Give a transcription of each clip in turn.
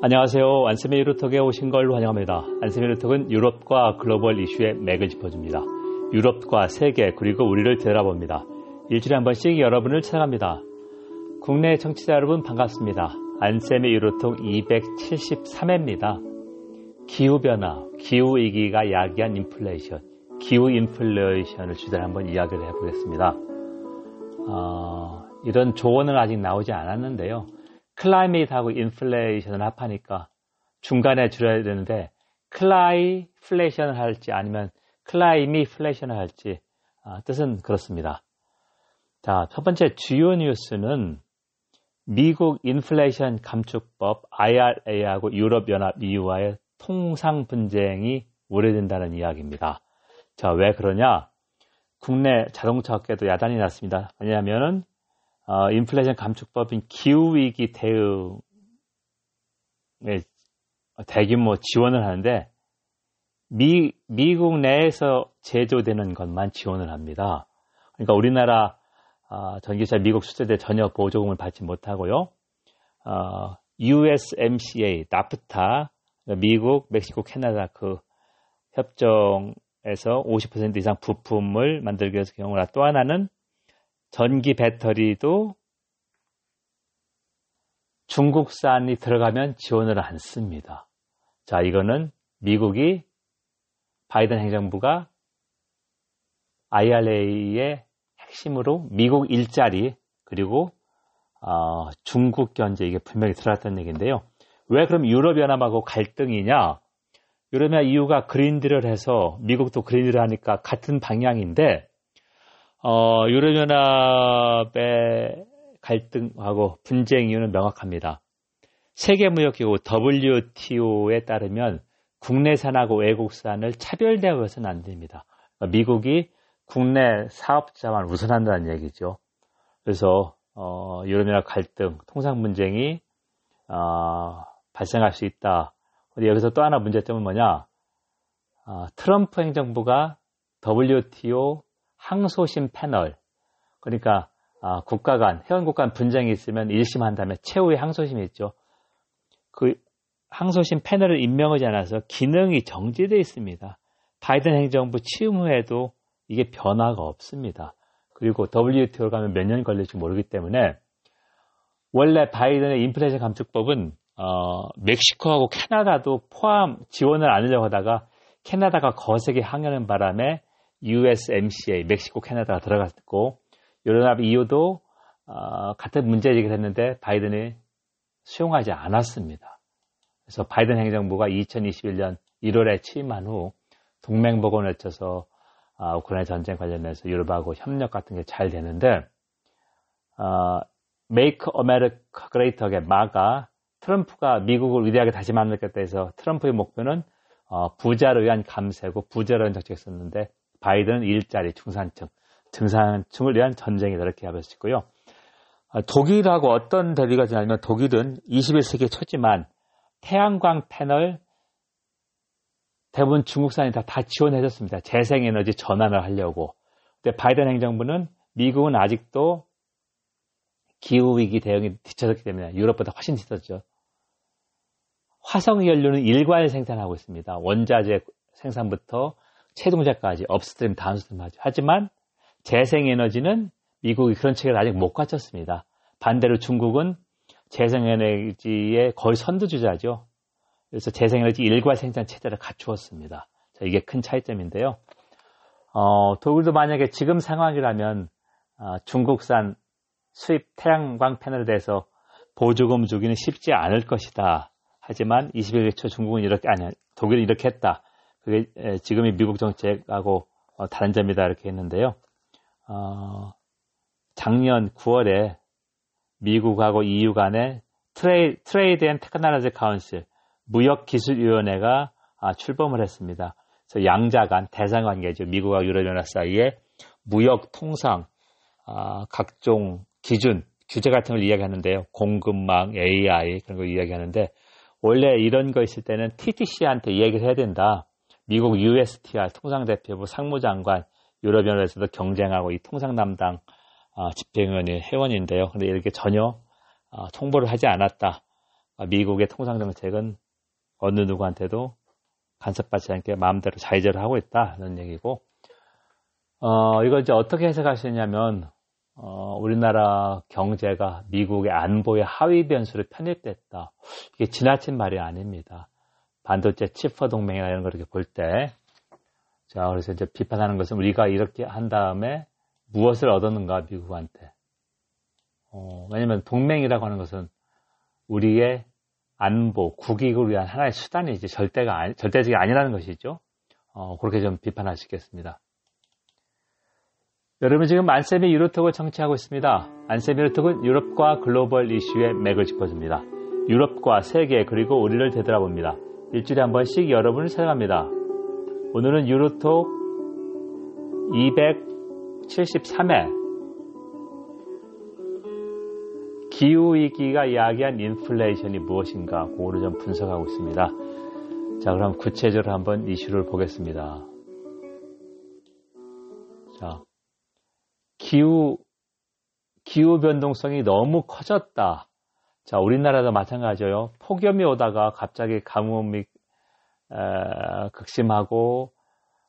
안녕하세요. 안세미 유로톡에 오신 걸 환영합니다. 안세미 유로톡은 유럽과 글로벌 이슈의 맥을 짚어줍니다. 유럽과 세계 그리고 우리를 되돌아봅니다. 일주일에 한 번씩 여러분을 찾아갑니다. 국내 청취자 여러분 반갑습니다. 안세미 유로톡 273회입니다. 기후변화, 기후위기가 야기한 인플레이션, 기후 인플레이션을 주제로 한번 이야기를 해보겠습니다. 어, 이런 조언은 아직 나오지 않았는데요. climate하고 인플레이션을 합하니까 중간에 줄여야 되는데 cliflation을 할지 아니면 climiflation을 할지 아, 뜻은 그렇습니다. 자, 첫 번째 주요 뉴스는 미국 인플레이션 감축법 IRA하고 유럽연합 EU와의 통상 분쟁이 우려된다는 이야기입니다. 자, 왜 그러냐? 국내 자동차 업계도 야단이 났습니다. 왜냐하면은 어, 인플레이션 감축법인 기후위기 대응에 대규모 지원을 하는데 미, 미국 내에서 제조되는 것만 지원을 합니다. 그러니까 우리나라 어, 전기차 미국 수출대 전혀 보조금을 받지 못하고요. 어, USMCA, 나프타, 미국, 멕시코, 캐나다 그 협정에서 50% 이상 부품을 만들기 위해서 경우나 또 하나는 전기 배터리도 중국산이 들어가면 지원을 안 씁니다. 자, 이거는 미국이 바이든 행정부가 IRA의 핵심으로 미국 일자리 그리고 어, 중국 견제 이게 분명히 들어갔다는 얘기인데요. 왜 그럼 유럽연합하고 갈등이냐? 유럽연합 이유가 그린딜을 해서 미국도 그린딜을 하니까 같은 방향인데 어, 유럽연합의 갈등하고 분쟁 이유는 명확합니다. 세계무역기구 WTO에 따르면 국내산하고 외국산을 차별대우해서는 안 됩니다. 그러니까 미국이 국내 사업자만 우선한다는 얘기죠. 그래서 어, 유럽연합 갈등, 통상 분쟁이 어, 발생할 수 있다. 여기서 또 하나 문제점은 뭐냐? 어, 트럼프 행정부가 WTO 항소심 패널 그러니까 아, 국가 간 회원 국가 간 분쟁이 있으면 1심 한 다음에 최후의 항소심이 있죠. 그 항소심 패널을 임명하지 않아서 기능이 정지되어 있습니다. 바이든 행정부 취임 후에도 이게 변화가 없습니다. 그리고 WTO 가면 몇 년 걸릴지 모르기 때문에 원래 바이든의 인플레이션 감축법은 어, 멕시코하고 캐나다도 포함 지원을 안 하려고 하다가 캐나다가 거세게 항의하는 바람에 USMCA, 멕시코, 캐나다가 들어갔고 유럽 EU도 어, 같은 문제 제기를 했는데 바이든이 수용하지 않았습니다. 그래서 바이든 행정부가 2021년 1월에 취임한 후 동맹복원을 외쳐서 어, 우크라이나 전쟁 관련해서 유럽하고 협력 같은 게 잘 되는데 어, Make America Great의 마가 트럼프가 미국을 위대하게 다시 만들겠다 해서 트럼프의 목표는 어, 부자를 위한 감세고 위한 정책을 썼는데 바이든은 일자리, 중산층, 중산층을 위한 전쟁이다 이렇게 하고 있고요. 아, 독일하고 어떤 대비가 지냐면 독일은 21세기 초지만 태양광 패널 대부분 중국산이 다, 다 지원해줬습니다. 재생에너지 전환을 하려고. 근데 바이든 행정부는 미국은 아직도 기후위기 대응이 뒤쳐졌기 때문에 유럽보다 훨씬 뒤졌죠. 화석 연료는 일괄 생산하고 있습니다. 원자재 생산부터 최종자까지 upstream, downstream 하죠. 하지만 재생에너지는 미국이 그런 체계를 아직 못 갖췄습니다. 반대로 중국은 재생에너지의 거의 선두주자죠. 그래서 재생에너지 일괄 생산 체제를 갖추었습니다. 자, 이게 큰 차이점인데요. 어, 독일도 만약에 지금 상황이라면 어, 중국산 수입 태양광 패널에 대해서 보조금 주기는 쉽지 않을 것이다. 하지만 21세기 초 중국은 이렇게 아니 독일은 이렇게 했다. 그게 지금의 미국 정책하고 어, 다른 점이다 이렇게 했는데요. 어, 작년 9월에 미국하고 EU Tra, Trade and Technology Council 무역기술위원회가 아, 출범을 했습니다. 그래서 양자 간 대상관계죠. 미국과 유럽연합 사이에 무역 통상 아, 각종 기준 규제 같은 걸 이야기하는데요. 공급망, AI 그런 걸 이야기하는데 원래 이런 거 있을 때는 TTC한테 이야기를 해야 된다. 미국 USTR 통상대표부 상무장관 유럽연합에서도 경쟁하고 이 통상 담당 어, 집행위원회 회원인데요. 근데 이렇게 전혀 어, 통보를 하지 않았다. 미국의 통상정책은 어느 누구한테도 간섭받지 않게 마음대로 자의제를 하고 있다는 얘기고, 어, 이걸 이제 어떻게 해석하시냐면, 어, 우리나라 경제가 미국의 안보의 하위 변수를 편입됐다. 이게 지나친 말이 아닙니다. 반도체 치퍼 동맹이나 이런 걸 이렇게 볼 때, 자, 그래서 이제 비판하는 것은 우리가 이렇게 한 다음에 무엇을 얻었는가, 미국한테. 어, 왜냐면 동맹이라고 하는 것은 우리의 안보, 국익을 위한 하나의 수단이지 절대가 아니, 절대적이 아니라는 것이죠. 어, 그렇게 좀 있겠습니다. 여러분 지금 안쌤이 유로톡을 청취하고 있습니다. 안쌤이 유로톡은 유럽과 글로벌 이슈의 맥을 짚어줍니다. 유럽과 세계 그리고 우리를 되돌아봅니다. 일주일에 한 번씩 여러분을 찾아갑니다. 오늘은 유로톡 273회 기후위기가 이야기한 인플레이션이 무엇인가 그거를 좀 분석하고 있습니다. 자 그럼 구체적으로 한번 이슈를 보겠습니다. 자 기후 기후 변동성이 너무 커졌다. 자 우리나라도 마찬가지예요. 폭염이 오다가 갑자기 가뭄이 에, 극심하고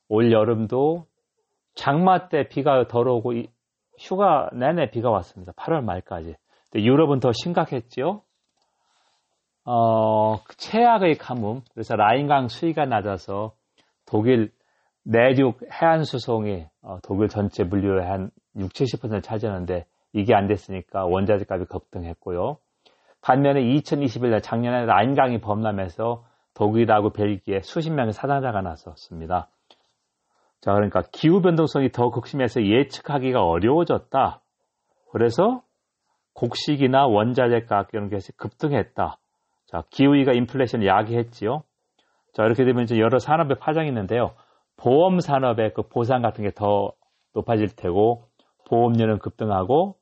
올 여름도 장마 때 비가 덜 오고 휴가 내내 비가 왔습니다. 8월 말까지. 유럽은 더 심각했죠. 어, 최악의 가뭄. 그래서 라인강 수위가 낮아서 독일 내륙 해안 수송이 어, 독일 전체 물류의 한 6, 70% 차지하는데 이게 안 됐으니까 원자재 값이 급등했고요. 반면에 2021년 작년에 라인강이 범람해서 독일하고 벨기에 수십 명의 사상자가 났었습니다. 자, 그러니까 기후 변동성이 더 극심해서 예측하기가 어려워졌다. 그래서 곡식이나 원자재 가격 이런 것이 급등했다. 자, 기후위가 인플레이션을 야기했지요. 자, 이렇게 되면 이제 여러 산업의 파장이 있는데요. 보험 산업의 그 보상 같은 게 더 높아질 테고 보험료는 급등하고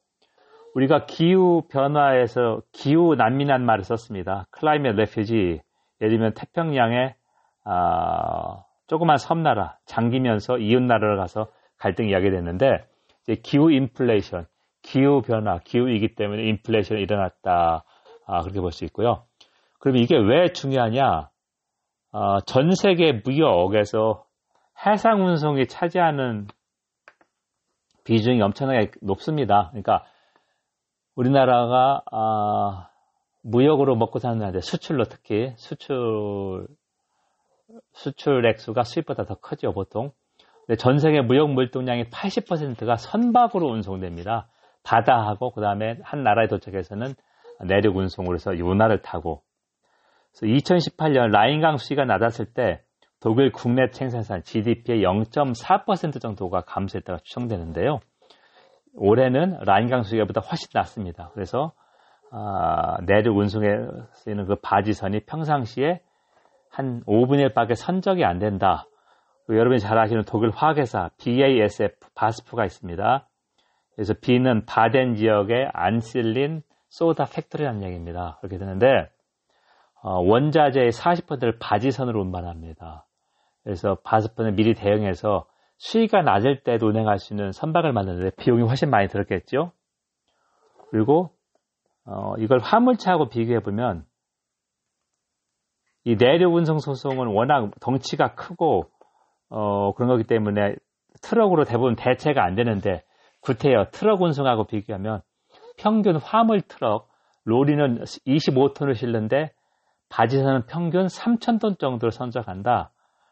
우리가 기후 변화에서 기후 난민한 말을 썼습니다. 클라이밋 레퓨지 예를 들면 태평양에 아, 조그만 섬나라 잠기면서 이웃 나라를 가서 갈등이 야기됐는데 기후 인플레이션 기후 변화, 기후이기 때문에 인플레이션이 일어났다. 아, 그렇게 볼 수 있고요. 그럼 이게 왜 중요하냐? 아, 전 세계 무역에서 해상 운송이 차지하는 비중이 엄청나게 높습니다. 그러니까 우리나라가 아, 무역으로 먹고 사는 나라인데 수출로 특히 수출 수출 액수가 수입보다 더 크죠 보통. 전 세계 무역 물동량의 80%가 선박으로 운송됩니다. 바다하고 그 다음에 한 나라에 도착해서는 내륙 운송으로 해서 요나를 타고 그래서 2018년 라인강 수위가 낮았을 때 독일 국내 생산산 GDP의 0.4% 정도가 감소했다가 추정되는데요. 올해는 라인강 수위가보다 훨씬 낮습니다. 그래서 아, 내륙 운송에 쓰이는 그 바지선이 평상시에 한 5분의 1밖에 선적이 안 된다. 여러분이 잘 아시는 독일 화학회사 BASF 바스프가 있습니다. 그래서 B는 바덴 지역의 아닐린 소다 factory라는 얘기입니다. 그렇게 되는데 어, 원자재의 40%를 바지선으로 운반합니다. 그래서 바스프는 미리 대응해서 수위가 낮을 수 있는 선박을 만드는데 비용이 훨씬 많이 들었겠죠. 그리고 어, 이걸 화물차하고 비교해 보면 이 내륙 운송 소송은 워낙 덩치가 크고 어, 그런 거기 때문에 트럭으로 대부분 대체가 안 되는데 구태여 트럭 운송하고 비교하면 평균 화물 트럭 로리는 25톤을 실는데 바지선은 평균 3,000톤 정도를 선적한다.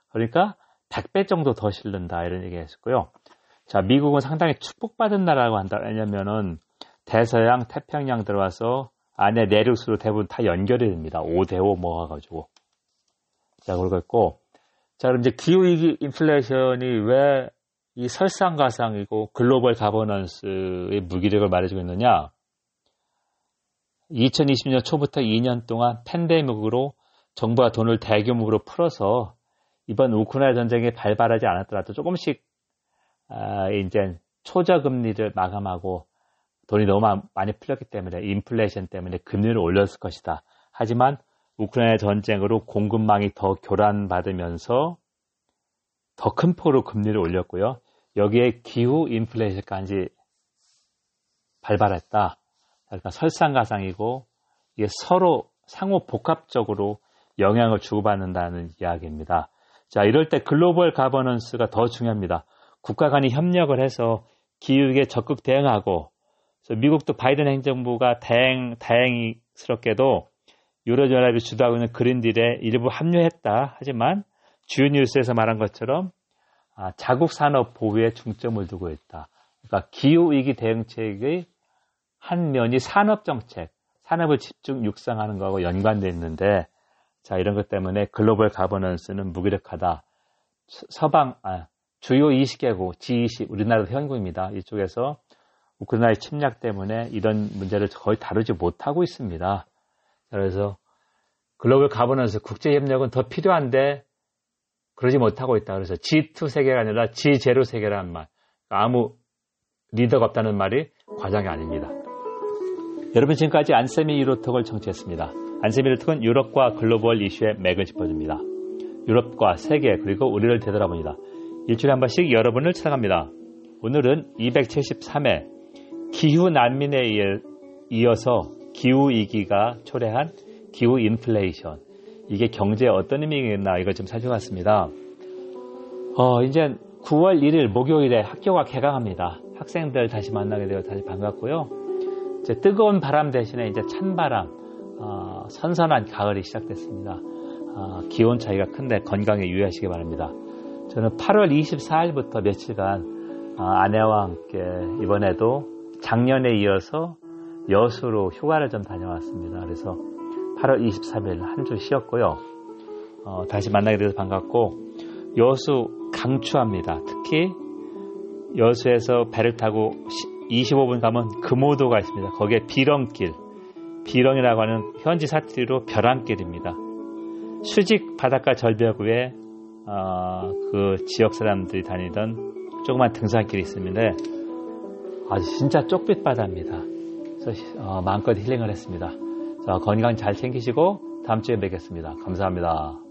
그러니까 100배 정도 더 실른다. 이런 얘기 했었고요. 자, 미국은 상당히 축복받은 나라라고 한다. 왜냐면은 대서양, 태평양 들어와서 안에 내륙수로 대부분 다 연결이 됩니다. 5대5 모아가지고. 자, 그러고 있고. 자, 그럼 이제 기후위기 인플레이션이 왜 이 설상가상이고 글로벌 가버넌스의 무기력을 말해주고 있느냐? 2020년 초부터 2년 동안 팬데믹으로 정부가 돈을 대규모로 풀어서 이번 우크라이나 전쟁이 발발하지 않았더라도 조금씩 아, 이제 초저금리를 마감하고 돈이 너무 많이 풀렸기 때문에 인플레이션 때문에 금리를 올렸을 것이다. 하지만 우크라이나 전쟁으로 공급망이 더 교란받으면서 더 큰 폭으로 금리를 올렸고요. 여기에 기후 인플레이션까지 발발했다. 그러니까 설상가상이고 이게 서로 상호 복합적으로 영향을 주고받는다는 이야기입니다. 자, 이럴 때 글로벌 가버넌스가 더 중요합니다. 국가 간이 협력을 해서 기후에 적극 대응하고 미국도 바이든 행정부가 다행, 다행스럽게도 유럽연합이 주도하고 있는 그린딜에 일부 합류했다. 하지만 주요 뉴스에서 말한 것처럼 아, 자국 산업 보호에 중점을 두고 있다. 그러니까 기후위기 대응책의 한 면이 산업정책, 산업을 집중 육성하는 거하고 연관되어 있는데 자 이런 것 때문에 글로벌 가버넌스는 무기력하다. 서방 아, 주요 20개국 G20 우리나라도 현국입니다. 이쪽에서 우크라이나의 침략 때문에 이런 문제를 거의 다루지 못하고 있습니다. 그래서 글로벌 가버넌스 국제협력은 더 필요한데 그러지 못하고 있다. 그래서 G2 세계가 아니라 G0 세계라는 말. 아무 리더가 없다는 말이 과장이 아닙니다. 여러분 지금까지 안세미 유로톡을 청취했습니다. 안세미 유로톡은 유럽과 글로벌 이슈의 맥을 짚어줍니다. 유럽과 세계 그리고 우리를 되돌아봅니다. 일주일에 한 번씩 여러분을 찾아갑니다. 오늘은 273회 기후 난민에 이어서 기후 위기가 초래한 기후 인플레이션 이게 경제에 어떤 의미가 있나 이걸 좀 살펴봤습니다. 어, 이제 9월 1일 목요일에 학교가 개강합니다. 학생들 다시 만나게 되어 다시 반갑고요. 이제 뜨거운 바람 대신에 이제 찬 바람, 어, 선선한 가을이 시작됐습니다. 어, 기온 차이가 큰데 건강에 유의하시기 바랍니다. 저는 8월 24일부터 며칠간 어, 아내와 함께 이번에도 작년에 이어서 여수로 휴가를 좀 다녀왔습니다. 그래서 8월 23일 한 주 쉬었고요. 어, 다시 만나게 돼서 반갑고 여수 강추합니다. 특히 여수에서 배를 타고 25분 가면 금오도가 있습니다. 거기에 비렁길, 비렁이라고 하는 현지 사투리로 벼랑길입니다. 수직 바닷가 절벽 위에 어, 그 지역 사람들이 다니던 조그만 등산길이 있습니다. 아주 진짜 쪽빛 바다입니다. 그래서 어, 마음껏 힐링을 했습니다. 자, 건강 잘 챙기시고 다음 주에 뵙겠습니다. 감사합니다.